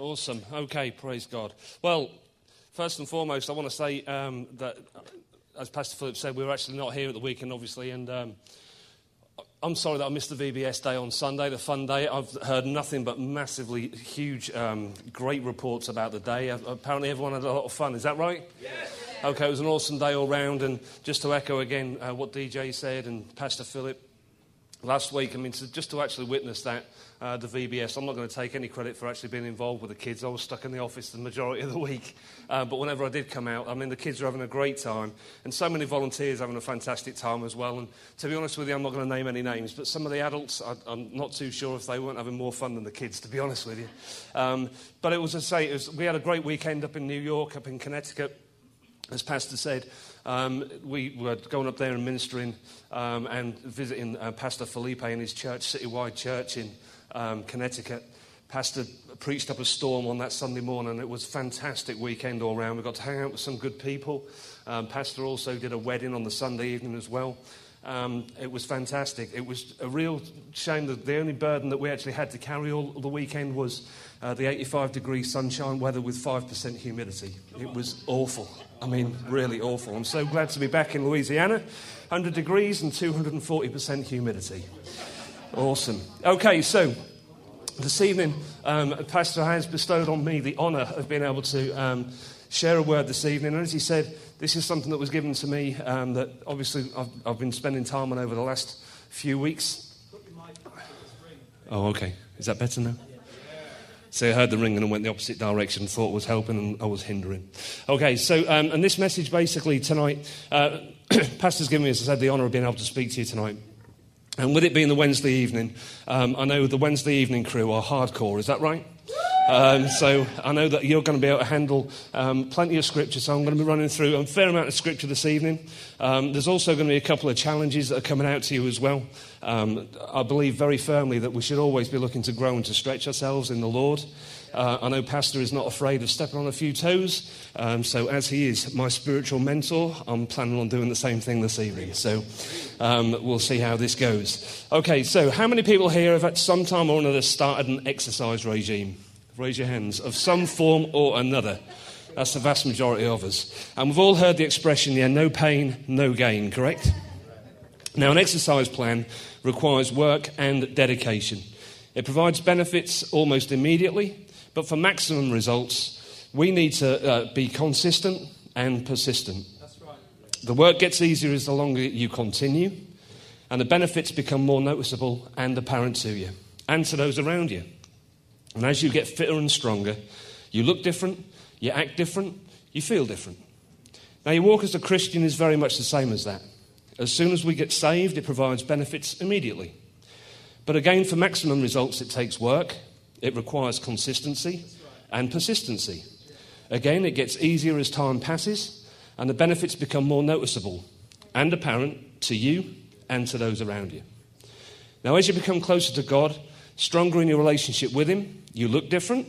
Awesome. Okay, praise God. Well, first and foremost, I want to say um, that, as Pastor Philip said, we were actually not here at the weekend, obviously, and um, I'm sorry that I missed the VBS day on Sunday, the fun day. I've heard nothing but massively huge, um, great reports about the day. Uh, Apparently, everyone had a lot of fun. Is that right? Yes. Okay, it was an awesome day all round, and just to echo again uh, what DJ said and Pastor Philip, last week, I mean, to, just to actually witness that, uh, the VBS, I'm not going to take any credit for actually being involved with the kids. I was stuck in the office the majority of the week. Uh, but whenever I did come out, I mean, the kids are having a great time. And so many volunteers having a fantastic time as well. And to be honest with you, I'm not going to name any names, but some of the adults, I, I'm not too sure if they weren't having more fun than the kids, to be honest with you. Um, but it was, I say, was, we had a great weekend up in New York, up in Connecticut as Pastor said, um, we were going up there and ministering um, and visiting uh, Pastor Felipe in his church, Citywide Church in um, Connecticut. Pastor preached up a storm on that Sunday morning. It was a fantastic weekend all round. We got to hang out with some good people. Um, Pastor also did a wedding on the Sunday evening as well. Um, it was fantastic. It was a real shame that the only burden that we actually had to carry all the weekend was uh, the 85 degree sunshine weather with 5% humidity. It was awful. I mean, really awful. I'm so glad to be back in Louisiana. 100 degrees and 240% humidity. Awesome. Okay, so this evening, um, Pastor has bestowed on me the honour of being able to um, share a word this evening. And as he said, this is something that was given to me um, that obviously I've, I've been spending time on over the last few weeks. Oh, okay. Is that better now? So I heard the ring and went the opposite direction, thought was helping and I was hindering. Okay, so, um, and this message basically tonight, uh, Pastor's given me, as I said, the honour of being able to speak to you tonight. And with it being the Wednesday evening, um, I know the Wednesday evening crew are hardcore, is that right? Um, so I know that you're going to be able to handle um, plenty of scripture, so I'm going to be running through a fair amount of scripture this evening. Um, there's also going to be a couple of challenges that are coming out to you as well. Um, I believe very firmly that we should always be looking to grow and to stretch ourselves in the Lord. Uh, I know Pastor is not afraid of stepping on a few toes, um, so as he is my spiritual mentor, I'm planning on doing the same thing this evening. So um, we'll see how this goes. Okay, so how many people here have at some time or another started an exercise regime? Raise your hands, of some form or another. That's the vast majority of us. And we've all heard the expression, yeah, no pain, no gain, correct? Now, an exercise plan requires work and dedication. It provides benefits almost immediately, but for maximum results, we need to uh, be consistent and persistent. Right. The work gets easier as the longer you continue, and the benefits become more noticeable and apparent to you and to those around you. And as you get fitter and stronger, you look different, you act different, you feel different. Now, your walk as a Christian is very much the same as that. As soon as we get saved, it provides benefits immediately. But again, for maximum results, it takes work, it requires consistency and persistency. Again, it gets easier as time passes, and the benefits become more noticeable and apparent to you and to those around you. Now, as you become closer to God, stronger in your relationship with Him, you look different,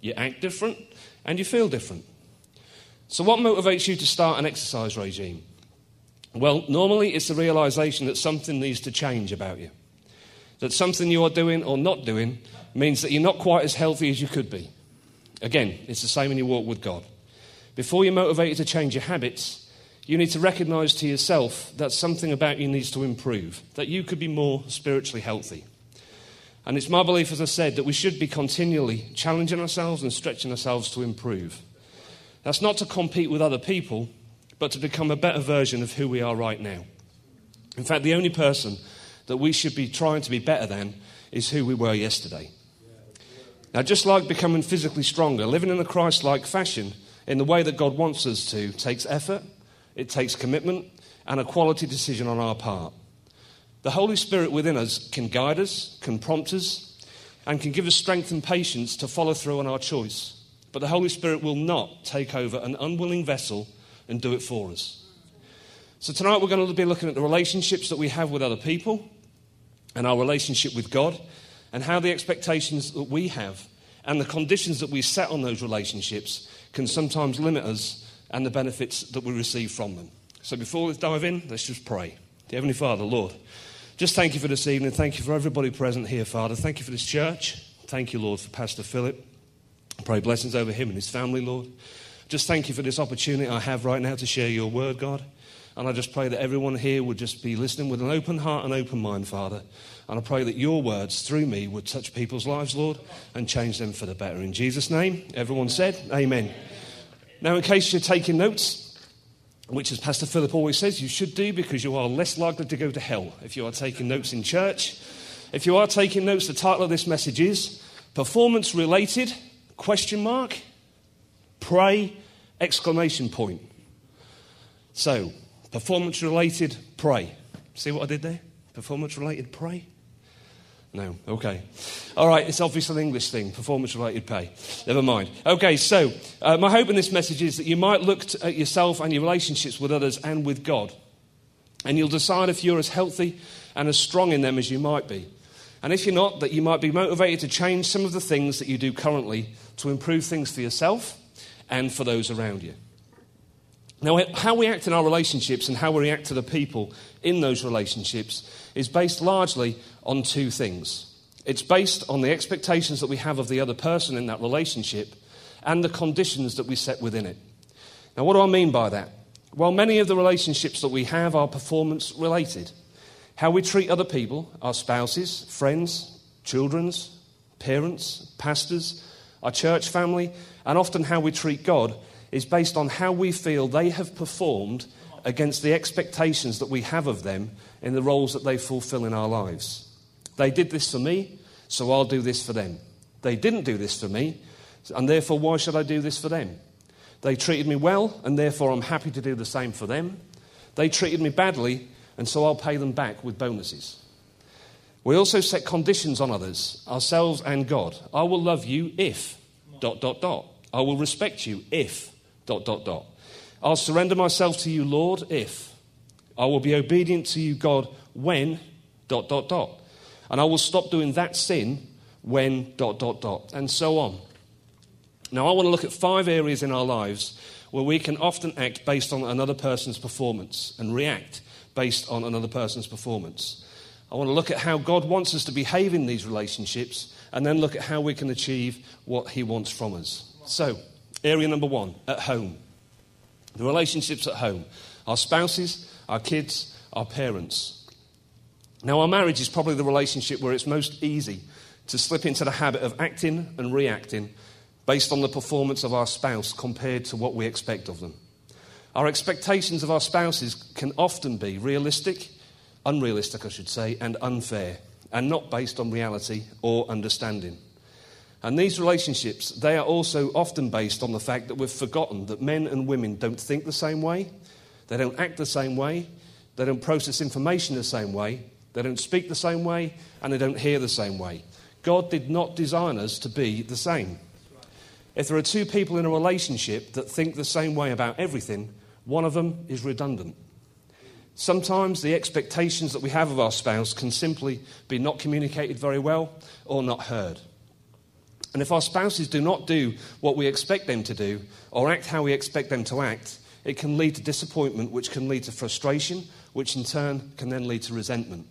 you act different, and you feel different. So, what motivates you to start an exercise regime? Well, normally it's the realization that something needs to change about you. That something you are doing or not doing means that you're not quite as healthy as you could be. Again, it's the same in your walk with God. Before you're motivated to change your habits, you need to recognize to yourself that something about you needs to improve, that you could be more spiritually healthy. And it's my belief, as I said, that we should be continually challenging ourselves and stretching ourselves to improve. That's not to compete with other people, but to become a better version of who we are right now. In fact, the only person that we should be trying to be better than is who we were yesterday. Now, just like becoming physically stronger, living in a Christ like fashion in the way that God wants us to takes effort, it takes commitment, and a quality decision on our part. The Holy Spirit within us can guide us, can prompt us, and can give us strength and patience to follow through on our choice. But the Holy Spirit will not take over an unwilling vessel and do it for us. So tonight we're going to be looking at the relationships that we have with other people and our relationship with God and how the expectations that we have and the conditions that we set on those relationships can sometimes limit us and the benefits that we receive from them. So before we dive in, let's just pray. Heavenly Father, Lord, just thank you for this evening. Thank you for everybody present here, Father. Thank you for this church. Thank you, Lord, for Pastor Philip. I pray blessings over him and his family, Lord. Just thank you for this opportunity I have right now to share your word, God. And I just pray that everyone here would just be listening with an open heart and open mind, Father. And I pray that your words through me would touch people's lives, Lord, and change them for the better. In Jesus' name, everyone said, Amen. Now, in case you're taking notes, which, as Pastor Philip always says, you should do because you are less likely to go to hell if you are taking notes in church. If you are taking notes, the title of this message is Performance Related, question mark, pray, exclamation point. So, performance related, pray. See what I did there? Performance related, pray. No, okay. All right, it's obviously an English thing, performance related pay. Never mind. Okay, so uh, my hope in this message is that you might look at yourself and your relationships with others and with God, and you'll decide if you're as healthy and as strong in them as you might be. And if you're not, that you might be motivated to change some of the things that you do currently to improve things for yourself and for those around you. Now, how we act in our relationships and how we react to the people in those relationships is based largely on two things. It's based on the expectations that we have of the other person in that relationship and the conditions that we set within it. Now, what do I mean by that? Well, many of the relationships that we have are performance related. How we treat other people, our spouses, friends, children's, parents, pastors, our church family, and often how we treat God is based on how we feel they have performed against the expectations that we have of them in the roles that they fulfill in our lives. They did this for me, so I'll do this for them. They didn't do this for me, and therefore, why should I do this for them? They treated me well, and therefore, I'm happy to do the same for them. They treated me badly, and so I'll pay them back with bonuses. We also set conditions on others, ourselves and God. I will love you if, dot, dot, dot. I will respect you if, dot, dot, dot. I'll surrender myself to you, Lord, if. I will be obedient to you, God, when, dot, dot, dot. And I will stop doing that sin when, dot, dot, dot, and so on. Now, I want to look at five areas in our lives where we can often act based on another person's performance and react based on another person's performance. I want to look at how God wants us to behave in these relationships and then look at how we can achieve what He wants from us. So, Area number one at home. The relationships at home. Our spouses, our kids, our parents. Now, our marriage is probably the relationship where it's most easy to slip into the habit of acting and reacting based on the performance of our spouse compared to what we expect of them. Our expectations of our spouses can often be realistic, unrealistic, I should say, and unfair, and not based on reality or understanding. And these relationships, they are also often based on the fact that we've forgotten that men and women don't think the same way, they don't act the same way, they don't process information the same way, they don't speak the same way, and they don't hear the same way. God did not design us to be the same. If there are two people in a relationship that think the same way about everything, one of them is redundant. Sometimes the expectations that we have of our spouse can simply be not communicated very well or not heard. And if our spouses do not do what we expect them to do or act how we expect them to act, it can lead to disappointment, which can lead to frustration, which in turn can then lead to resentment.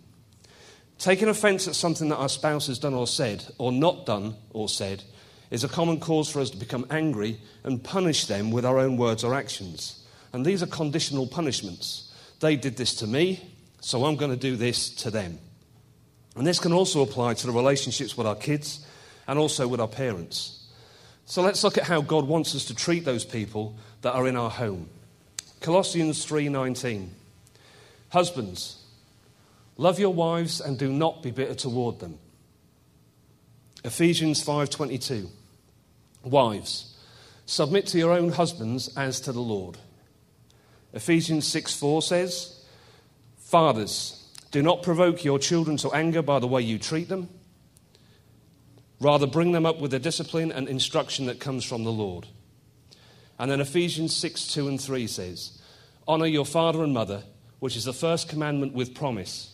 Taking offense at something that our spouse has done or said, or not done or said, is a common cause for us to become angry and punish them with our own words or actions. And these are conditional punishments. They did this to me, so I'm going to do this to them. And this can also apply to the relationships with our kids and also with our parents. So let's look at how God wants us to treat those people that are in our home. Colossians 3:19. Husbands, love your wives and do not be bitter toward them. Ephesians 5:22. Wives, submit to your own husbands as to the Lord. Ephesians 6:4 says, Fathers, do not provoke your children to anger by the way you treat them. Rather, bring them up with the discipline and instruction that comes from the Lord. And then Ephesians 6 2 and 3 says, Honor your father and mother, which is the first commandment with promise,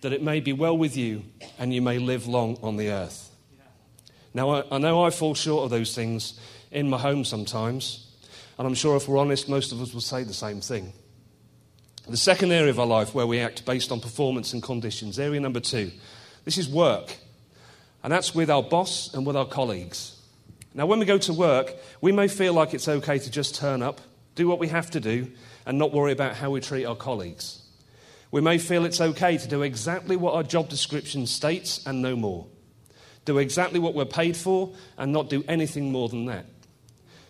that it may be well with you and you may live long on the earth. Now, I, I know I fall short of those things in my home sometimes, and I'm sure if we're honest, most of us will say the same thing. The second area of our life where we act based on performance and conditions, area number two, this is work. And that's with our boss and with our colleagues. Now, when we go to work, we may feel like it's okay to just turn up, do what we have to do, and not worry about how we treat our colleagues. We may feel it's okay to do exactly what our job description states and no more do exactly what we're paid for, and not do anything more than that.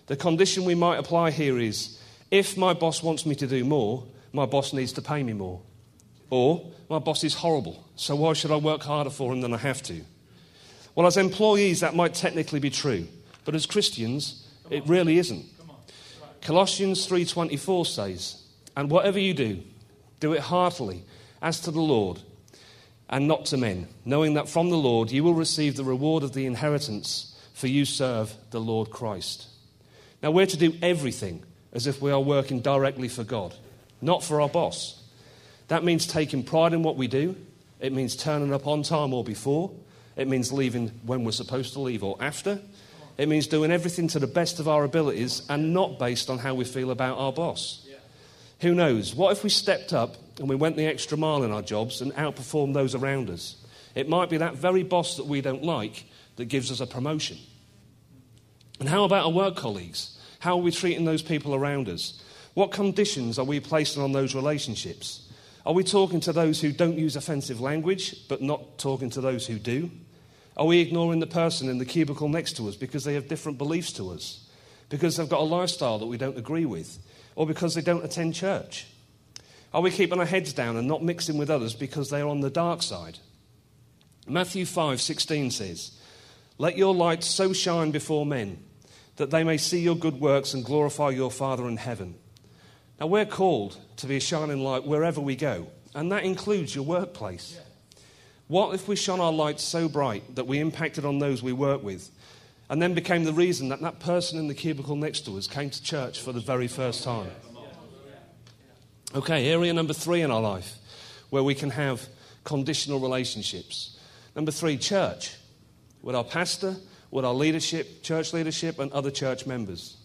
The condition we might apply here is if my boss wants me to do more, my boss needs to pay me more. Or my boss is horrible, so why should I work harder for him than I have to? Well, as employees, that might technically be true, but as Christians, it really isn't. Colossians 3:24 says, "And whatever you do, do it heartily, as to the Lord, and not to men, knowing that from the Lord you will receive the reward of the inheritance, for you serve the Lord Christ. Now, we're to do everything as if we are working directly for God, not for our boss. That means taking pride in what we do, it means turning up on time or before, it means leaving when we're supposed to leave or after. It means doing everything to the best of our abilities and not based on how we feel about our boss. Who knows? What if we stepped up and we went the extra mile in our jobs and outperformed those around us? It might be that very boss that we don't like that gives us a promotion. And how about our work colleagues? How are we treating those people around us? What conditions are we placing on those relationships? Are we talking to those who don't use offensive language, but not talking to those who do? Are we ignoring the person in the cubicle next to us because they have different beliefs to us? Because they've got a lifestyle that we don't agree with? Or because they don't attend church? Are we keeping our heads down and not mixing with others because they are on the dark side? Matthew 5:16 says, "Let your light so shine before men that they may see your good works and glorify your Father in heaven." Now we're called to be a shining light wherever we go, and that includes your workplace. What if we shone our light so bright that we impacted on those we work with and then became the reason that that person in the cubicle next to us came to church for the very first time. Okay, area number three in our life where we can have conditional relationships. Number three, church. With our pastor, with our leadership, church leadership, and other church members.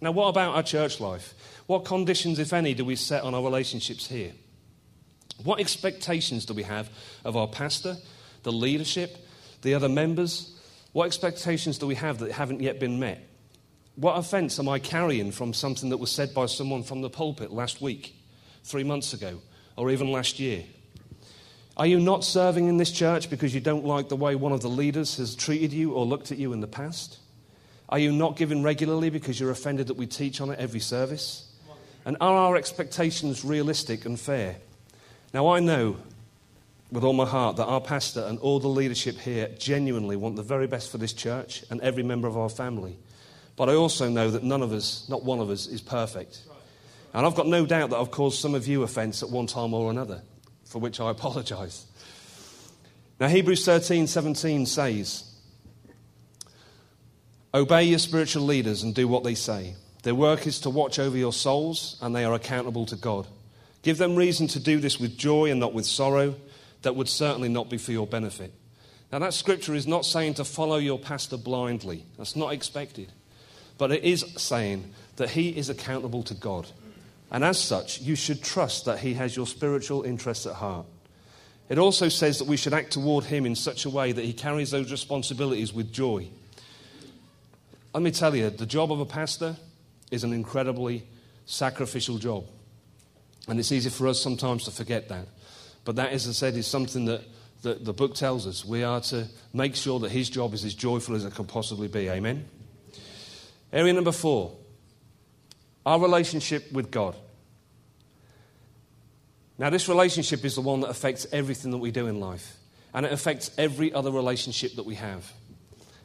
Now, what about our church life? What conditions, if any, do we set on our relationships here? What expectations do we have of our pastor, the leadership, the other members, what expectations do we have that haven't yet been met? What offense am I carrying from something that was said by someone from the pulpit last week, three months ago, or even last year? Are you not serving in this church because you don't like the way one of the leaders has treated you or looked at you in the past? Are you not giving regularly because you're offended that we teach on it every service? And are our expectations realistic and fair? Now, I know with all my heart that our pastor and all the leadership here genuinely want the very best for this church and every member of our family. But I also know that none of us, not one of us, is perfect. And I've got no doubt that I've caused some of you offense at one time or another, for which I apologize. Now, Hebrews 13 17 says, Obey your spiritual leaders and do what they say. Their work is to watch over your souls, and they are accountable to God. Give them reason to do this with joy and not with sorrow that would certainly not be for your benefit. Now, that scripture is not saying to follow your pastor blindly, that's not expected. But it is saying that he is accountable to God. And as such, you should trust that he has your spiritual interests at heart. It also says that we should act toward him in such a way that he carries those responsibilities with joy. Let me tell you, the job of a pastor is an incredibly sacrificial job. And it's easy for us sometimes to forget that. But that, as I said, is something that, that the book tells us. We are to make sure that his job is as joyful as it can possibly be. Amen? Area number four our relationship with God. Now, this relationship is the one that affects everything that we do in life, and it affects every other relationship that we have.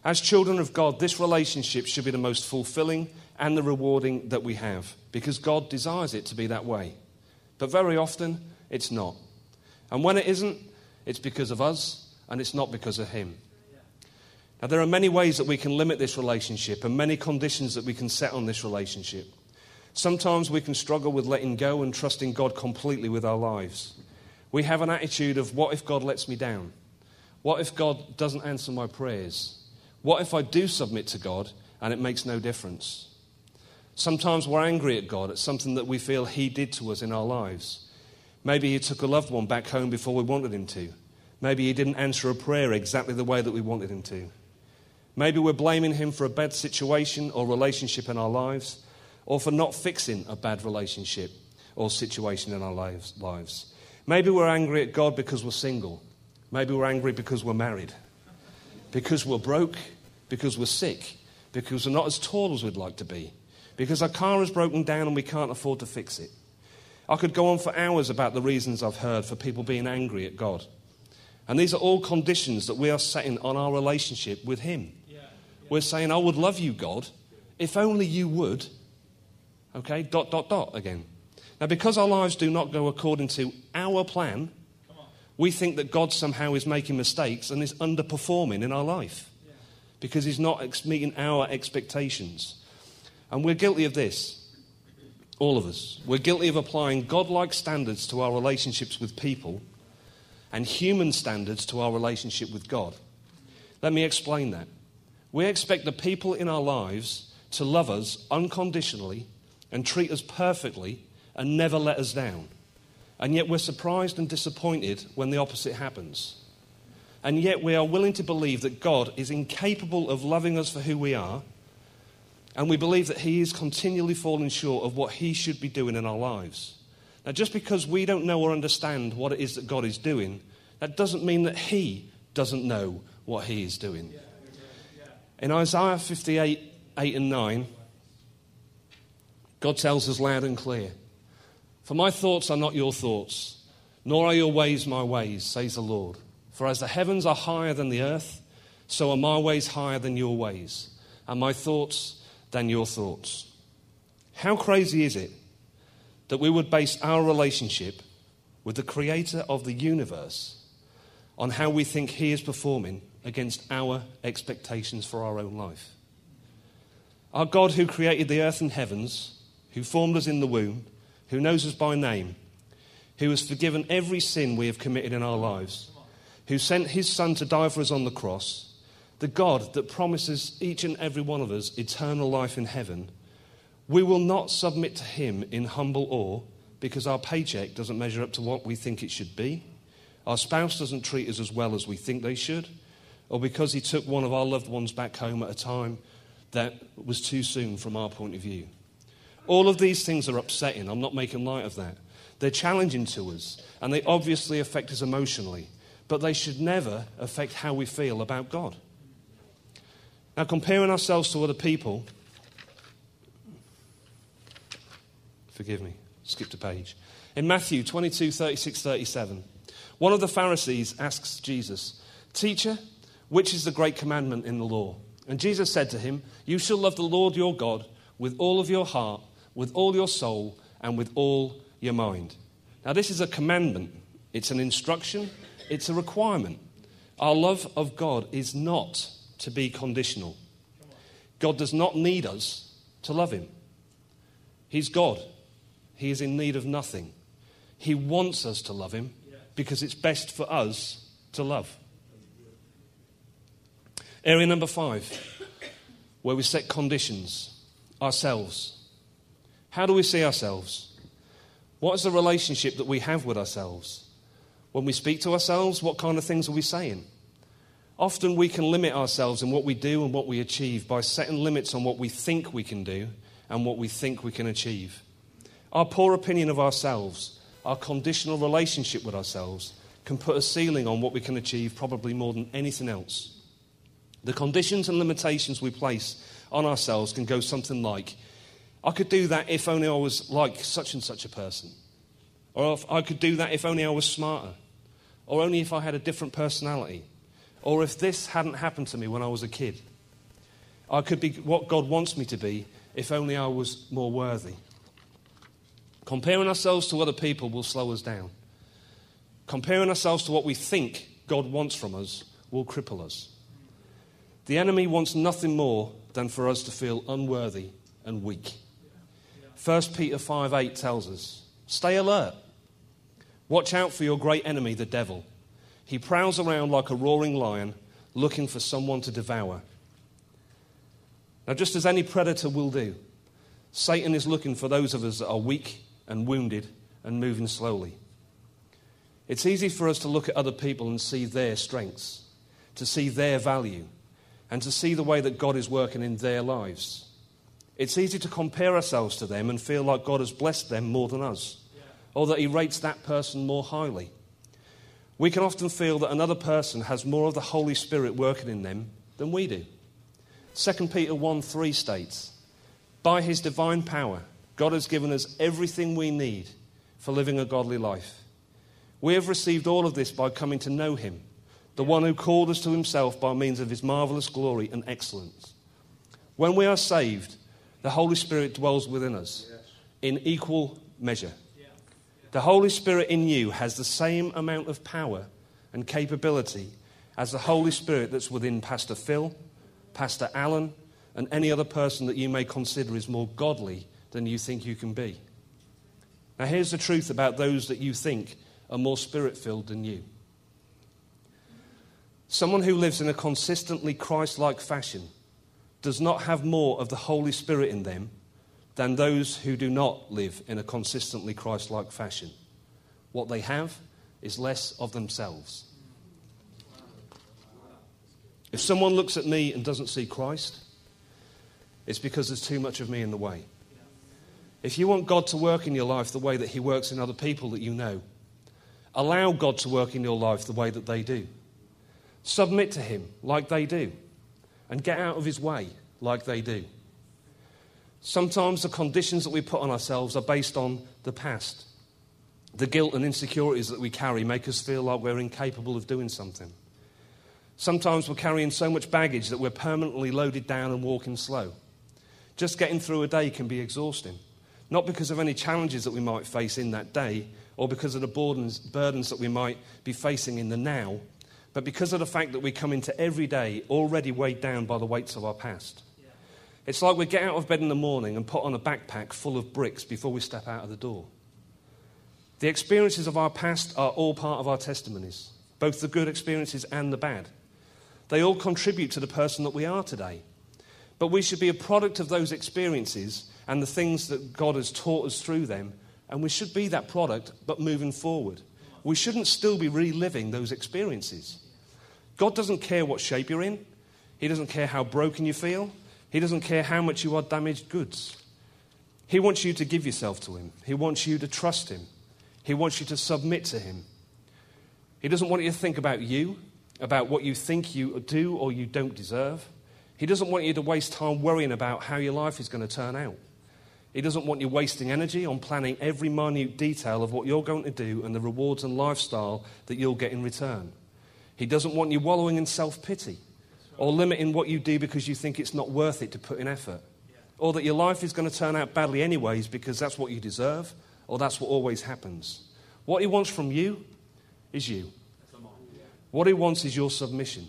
As children of God, this relationship should be the most fulfilling and the rewarding that we have, because God desires it to be that way. But very often, it's not. And when it isn't, it's because of us, and it's not because of Him. Now, there are many ways that we can limit this relationship and many conditions that we can set on this relationship. Sometimes we can struggle with letting go and trusting God completely with our lives. We have an attitude of, what if God lets me down? What if God doesn't answer my prayers? What if I do submit to God and it makes no difference? Sometimes we're angry at God at something that we feel He did to us in our lives. Maybe He took a loved one back home before we wanted Him to. Maybe He didn't answer a prayer exactly the way that we wanted Him to. Maybe we're blaming Him for a bad situation or relationship in our lives or for not fixing a bad relationship or situation in our lives. Maybe we're angry at God because we're single. Maybe we're angry because we're married, because we're broke, because we're sick, because we're not as tall as we'd like to be, because our car is broken down and we can't afford to fix it. I could go on for hours about the reasons I've heard for people being angry at God. And these are all conditions that we are setting on our relationship with Him. We're saying, I would love you, God, if only you would, Okay, dot, dot, dot again. Now, because our lives do not go according to our plan, we think that God somehow is making mistakes and is underperforming in our life because he's not ex- meeting our expectations. And we're guilty of this. All of us. We're guilty of applying godlike standards to our relationships with people and human standards to our relationship with God. Let me explain that. We expect the people in our lives to love us unconditionally and treat us perfectly and never let us down. And yet we're surprised and disappointed when the opposite happens. And yet we are willing to believe that God is incapable of loving us for who we are. And we believe that He is continually falling short of what He should be doing in our lives. Now, just because we don't know or understand what it is that God is doing, that doesn't mean that He doesn't know what He is doing. In Isaiah 58 8 and 9, God tells us loud and clear For my thoughts are not your thoughts, nor are your ways my ways, says the Lord. For as the heavens are higher than the earth, so are my ways higher than your ways, and my thoughts than your thoughts. How crazy is it that we would base our relationship with the creator of the universe on how we think he is performing against our expectations for our own life? Our God, who created the earth and heavens, who formed us in the womb, who knows us by name, who has forgiven every sin we have committed in our lives, who sent his Son to die for us on the cross, the God that promises each and every one of us eternal life in heaven, we will not submit to him in humble awe because our paycheck doesn't measure up to what we think it should be, our spouse doesn't treat us as well as we think they should, or because he took one of our loved ones back home at a time that was too soon from our point of view. All of these things are upsetting. I'm not making light of that. They're challenging to us, and they obviously affect us emotionally, but they should never affect how we feel about God. Now, comparing ourselves to other people, forgive me, skipped a page. In Matthew 22, 36, 37, one of the Pharisees asks Jesus, Teacher, which is the great commandment in the law? And Jesus said to him, You shall love the Lord your God with all of your heart with all your soul and with all your mind. Now, this is a commandment, it's an instruction, it's a requirement. Our love of God is not to be conditional. God does not need us to love Him. He's God, He is in need of nothing. He wants us to love Him because it's best for us to love. Area number five, where we set conditions ourselves. How do we see ourselves? What is the relationship that we have with ourselves? When we speak to ourselves, what kind of things are we saying? Often we can limit ourselves in what we do and what we achieve by setting limits on what we think we can do and what we think we can achieve. Our poor opinion of ourselves, our conditional relationship with ourselves, can put a ceiling on what we can achieve probably more than anything else. The conditions and limitations we place on ourselves can go something like, I could do that if only I was like such and such a person. Or I could do that if only I was smarter. Or only if I had a different personality. Or if this hadn't happened to me when I was a kid. I could be what God wants me to be if only I was more worthy. Comparing ourselves to other people will slow us down. Comparing ourselves to what we think God wants from us will cripple us. The enemy wants nothing more than for us to feel unworthy and weak. 1 Peter 5 8 tells us stay alert. Watch out for your great enemy, the devil. He prowls around like a roaring lion looking for someone to devour. Now, just as any predator will do, Satan is looking for those of us that are weak and wounded and moving slowly. It's easy for us to look at other people and see their strengths, to see their value, and to see the way that God is working in their lives. It's easy to compare ourselves to them and feel like God has blessed them more than us, or that He rates that person more highly. We can often feel that another person has more of the Holy Spirit working in them than we do. 2 Peter 1 3 states, By His divine power, God has given us everything we need for living a godly life. We have received all of this by coming to know Him, the one who called us to Himself by means of His marvelous glory and excellence. When we are saved, the Holy Spirit dwells within us in equal measure. The Holy Spirit in you has the same amount of power and capability as the Holy Spirit that's within Pastor Phil, Pastor Alan, and any other person that you may consider is more godly than you think you can be. Now, here's the truth about those that you think are more spirit filled than you. Someone who lives in a consistently Christ like fashion does not have more of the Holy Spirit in them than those who do not live in a consistently Christ like fashion. What they have is less of themselves. If someone looks at me and doesn't see Christ, it's because there's too much of me in the way. If you want God to work in your life the way that He works in other people that you know, allow God to work in your life the way that they do. Submit to Him like they do, and get out of His way like they do. Sometimes the conditions that we put on ourselves are based on the past. The guilt and insecurities that we carry make us feel like we're incapable of doing something. Sometimes we're carrying so much baggage that we're permanently loaded down and walking slow. Just getting through a day can be exhausting, not because of any challenges that we might face in that day or because of the burdens, that we might be facing in the now, but because of the fact that we come into every day already weighed down by the weights of our past. It's like we get out of bed in the morning and put on a backpack full of bricks before we step out of the door. The experiences of our past are all part of our testimonies, both the good experiences and the bad. They all contribute to the person that we are today. But we should be a product of those experiences and the things that God has taught us through them, and we should be that product, but moving forward. We shouldn't still be reliving those experiences. God doesn't care what shape you're in, He doesn't care how broken you feel, He doesn't care how much you are damaged goods. He wants you to give yourself to Him, He wants you to trust Him, He wants you to submit to Him. He doesn't want you to think about you, about what you think you do or you don't deserve. He doesn't want you to waste time worrying about how your life is going to turn out. He doesn't want you wasting energy on planning every minute detail of what you're going to do and the rewards and lifestyle that you'll get in return. He doesn't want you wallowing in self pity or limiting what you do because you think it's not worth it to put in effort. Or that your life is going to turn out badly, anyways, because that's what you deserve or that's what always happens. What he wants from you is you. What he wants is your submission.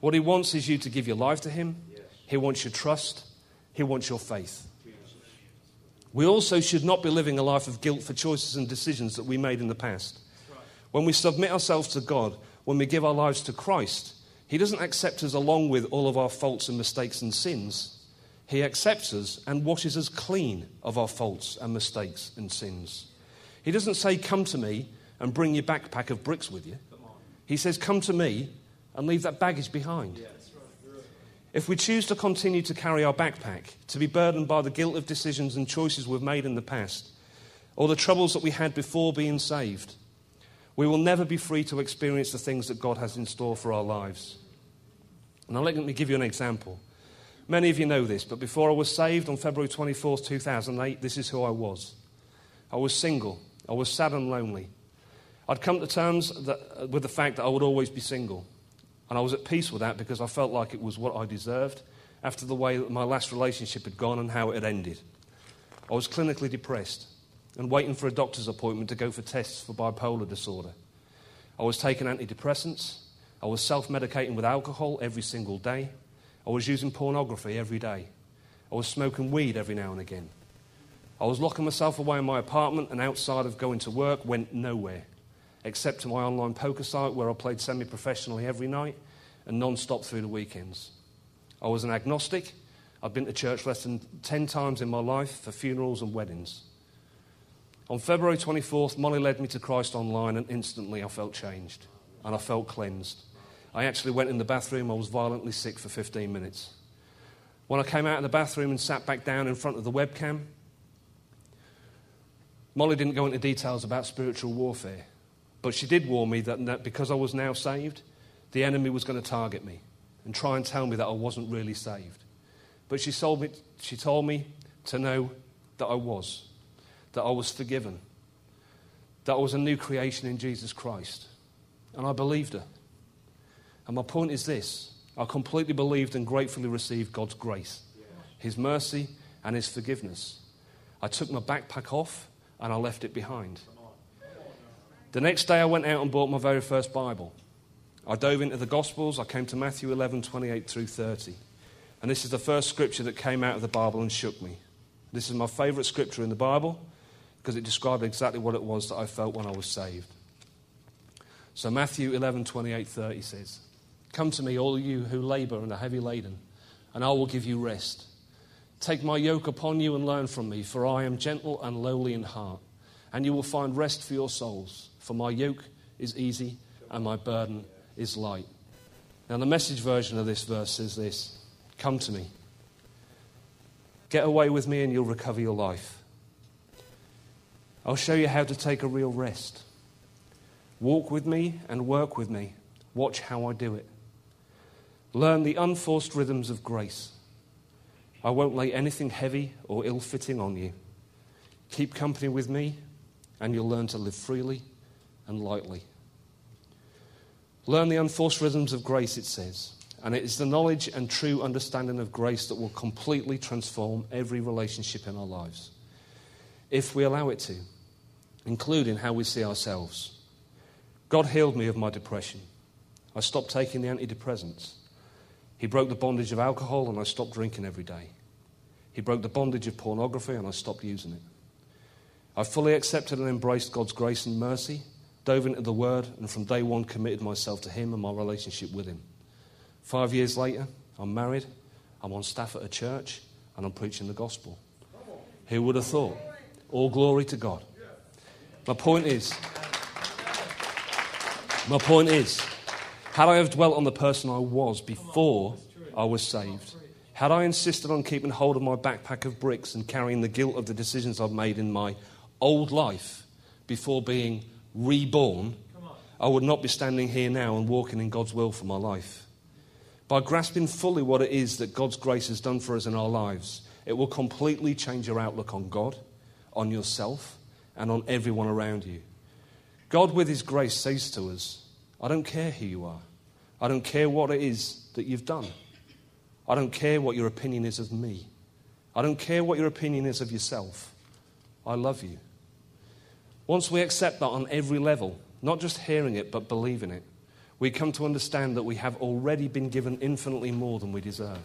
What he wants is you to give your life to him. He wants your trust. He wants your faith. We also should not be living a life of guilt for choices and decisions that we made in the past. When we submit ourselves to God, when we give our lives to Christ, He doesn't accept us along with all of our faults and mistakes and sins. He accepts us and washes us clean of our faults and mistakes and sins. He doesn't say, Come to me and bring your backpack of bricks with you. He says, Come to me and leave that baggage behind. If we choose to continue to carry our backpack, to be burdened by the guilt of decisions and choices we've made in the past, or the troubles that we had before being saved, we will never be free to experience the things that God has in store for our lives. Now, let me give you an example. Many of you know this, but before I was saved on February 24th, 2008, this is who I was. I was single. I was sad and lonely. I'd come to terms that, with the fact that I would always be single. And I was at peace with that because I felt like it was what I deserved after the way that my last relationship had gone and how it had ended. I was clinically depressed and waiting for a doctor's appointment to go for tests for bipolar disorder. I was taking antidepressants. I was self medicating with alcohol every single day. I was using pornography every day. I was smoking weed every now and again. I was locking myself away in my apartment and outside of going to work went nowhere, except to my online poker site where I played semi professionally every night and non stop through the weekends. I was an agnostic. I'd been to church less than 10 times in my life for funerals and weddings. On February 24th, Molly led me to Christ Online, and instantly I felt changed and I felt cleansed. I actually went in the bathroom. I was violently sick for 15 minutes. When I came out of the bathroom and sat back down in front of the webcam, Molly didn't go into details about spiritual warfare, but she did warn me that, that because I was now saved, the enemy was going to target me and try and tell me that I wasn't really saved. But she me, she told me to know that I was, that I was forgiven, that I was a new creation in Jesus Christ. And I believed her. And my point is this I completely believed and gratefully received God's grace, His mercy, and His forgiveness. I took my backpack off and I left it behind. The next day, I went out and bought my very first Bible. I dove into the Gospels. I came to Matthew 11, 28 through 30. And this is the first scripture that came out of the Bible and shook me. This is my favorite scripture in the Bible because it described exactly what it was that I felt when I was saved. So, Matthew 11, 28, 30 says, Come to me, all you who labor and are heavy laden, and I will give you rest. Take my yoke upon you and learn from me, for I am gentle and lowly in heart, and you will find rest for your souls. For my yoke is easy and my burden is light. Now, the message version of this verse says this Come to me. Get away with me, and you'll recover your life. I'll show you how to take a real rest. Walk with me and work with me. Watch how I do it. Learn the unforced rhythms of grace. I won't lay anything heavy or ill fitting on you. Keep company with me, and you'll learn to live freely and lightly. Learn the unforced rhythms of grace, it says. And it is the knowledge and true understanding of grace that will completely transform every relationship in our lives, if we allow it to, including how we see ourselves. God healed me of my depression. I stopped taking the antidepressants. He broke the bondage of alcohol, and I stopped drinking every day. He broke the bondage of pornography, and I stopped using it. I fully accepted and embraced God's grace and mercy, dove into the Word, and from day one committed myself to Him and my relationship with Him. Five years later, I'm married, I'm on staff at a church, and I'm preaching the gospel. Who would have thought? All glory to God. My point is, my point is, had I have dwelt on the person I was before I was saved, had I insisted on keeping hold of my backpack of bricks and carrying the guilt of the decisions I've made in my old life before being reborn, I would not be standing here now and walking in God's will for my life. By grasping fully what it is that God's grace has done for us in our lives, it will completely change your outlook on God, on yourself, and on everyone around you. God, with His grace, says to us, I don't care who you are. I don't care what it is that you've done. I don't care what your opinion is of me. I don't care what your opinion is of yourself. I love you. Once we accept that on every level, not just hearing it, but believing it, we come to understand that we have already been given infinitely more than we deserve.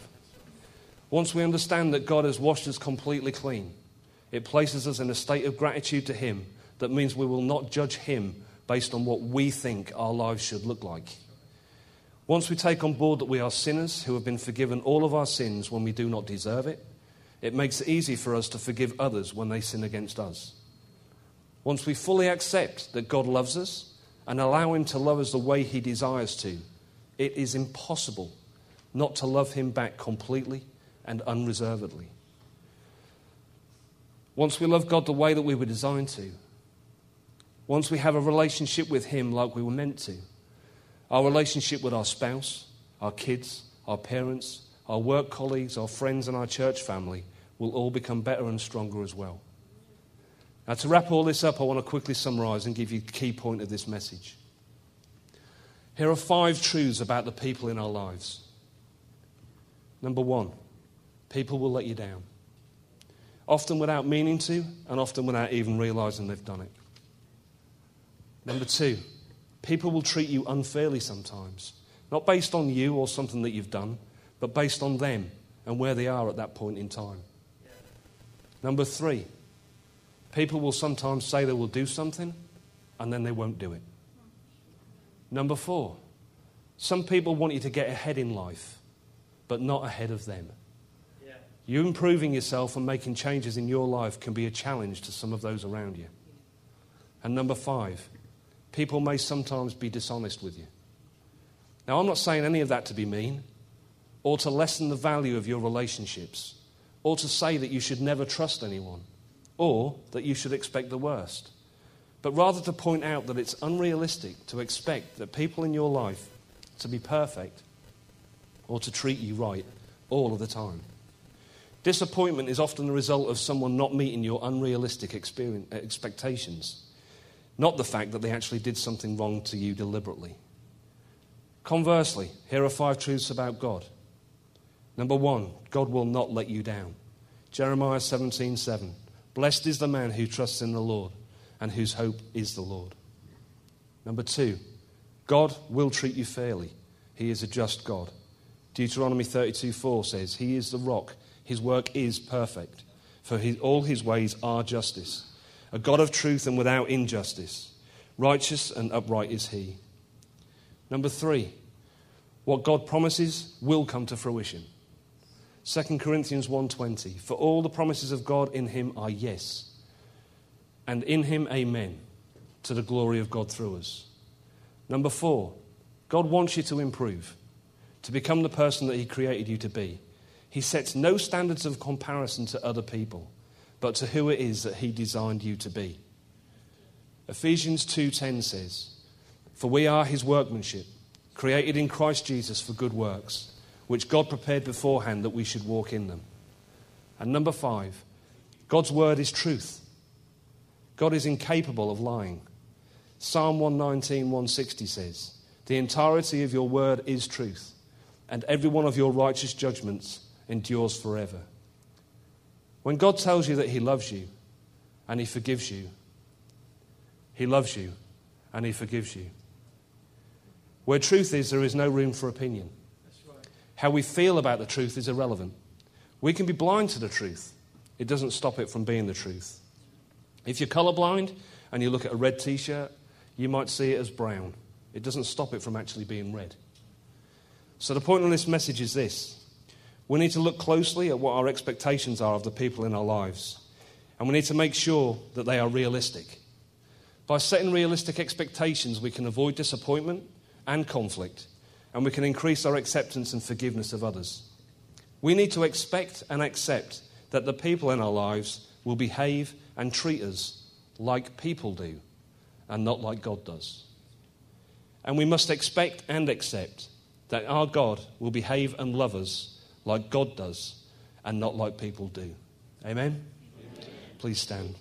Once we understand that God has washed us completely clean, it places us in a state of gratitude to Him that means we will not judge Him based on what we think our lives should look like. Once we take on board that we are sinners who have been forgiven all of our sins when we do not deserve it, it makes it easy for us to forgive others when they sin against us. Once we fully accept that God loves us and allow Him to love us the way He desires to, it is impossible not to love Him back completely and unreservedly. Once we love God the way that we were designed to, once we have a relationship with Him like we were meant to, our relationship with our spouse, our kids, our parents, our work colleagues, our friends, and our church family will all become better and stronger as well. Now, to wrap all this up, I want to quickly summarize and give you the key point of this message. Here are five truths about the people in our lives. Number one, people will let you down, often without meaning to, and often without even realizing they've done it. Number two, people will treat you unfairly sometimes, not based on you or something that you've done, but based on them and where they are at that point in time. Number three, People will sometimes say they will do something and then they won't do it. Number four, some people want you to get ahead in life, but not ahead of them. You improving yourself and making changes in your life can be a challenge to some of those around you. And number five, people may sometimes be dishonest with you. Now, I'm not saying any of that to be mean or to lessen the value of your relationships or to say that you should never trust anyone or that you should expect the worst, but rather to point out that it's unrealistic to expect that people in your life to be perfect or to treat you right all of the time. Disappointment is often the result of someone not meeting your unrealistic uh, expectations, not the fact that they actually did something wrong to you deliberately. Conversely, here are five truths about God. Number one, God will not let you down. Jeremiah 17 7. Blessed is the man who trusts in the Lord and whose hope is the Lord. Number two, God will treat you fairly. He is a just God. Deuteronomy 32 4 says, He is the rock, His work is perfect, for his, all His ways are justice. A God of truth and without injustice. Righteous and upright is He. Number three, what God promises will come to fruition. 2 Corinthians 1:20 For all the promises of God in him are yes and in him amen to the glory of God through us. Number 4 God wants you to improve to become the person that he created you to be. He sets no standards of comparison to other people but to who it is that he designed you to be. Ephesians 2:10 says For we are his workmanship created in Christ Jesus for good works which God prepared beforehand that we should walk in them. And number five, God's word is truth. God is incapable of lying. Psalm 119, 160 says, The entirety of your word is truth, and every one of your righteous judgments endures forever. When God tells you that He loves you and He forgives you, He loves you and He forgives you. Where truth is, there is no room for opinion. How we feel about the truth is irrelevant. We can be blind to the truth, it doesn't stop it from being the truth. If you're colorblind and you look at a red t shirt, you might see it as brown. It doesn't stop it from actually being red. So, the point of this message is this we need to look closely at what our expectations are of the people in our lives, and we need to make sure that they are realistic. By setting realistic expectations, we can avoid disappointment and conflict and we can increase our acceptance and forgiveness of others. We need to expect and accept that the people in our lives will behave and treat us like people do and not like God does. And we must expect and accept that our God will behave and love us like God does and not like people do. Amen? Amen. Please stand.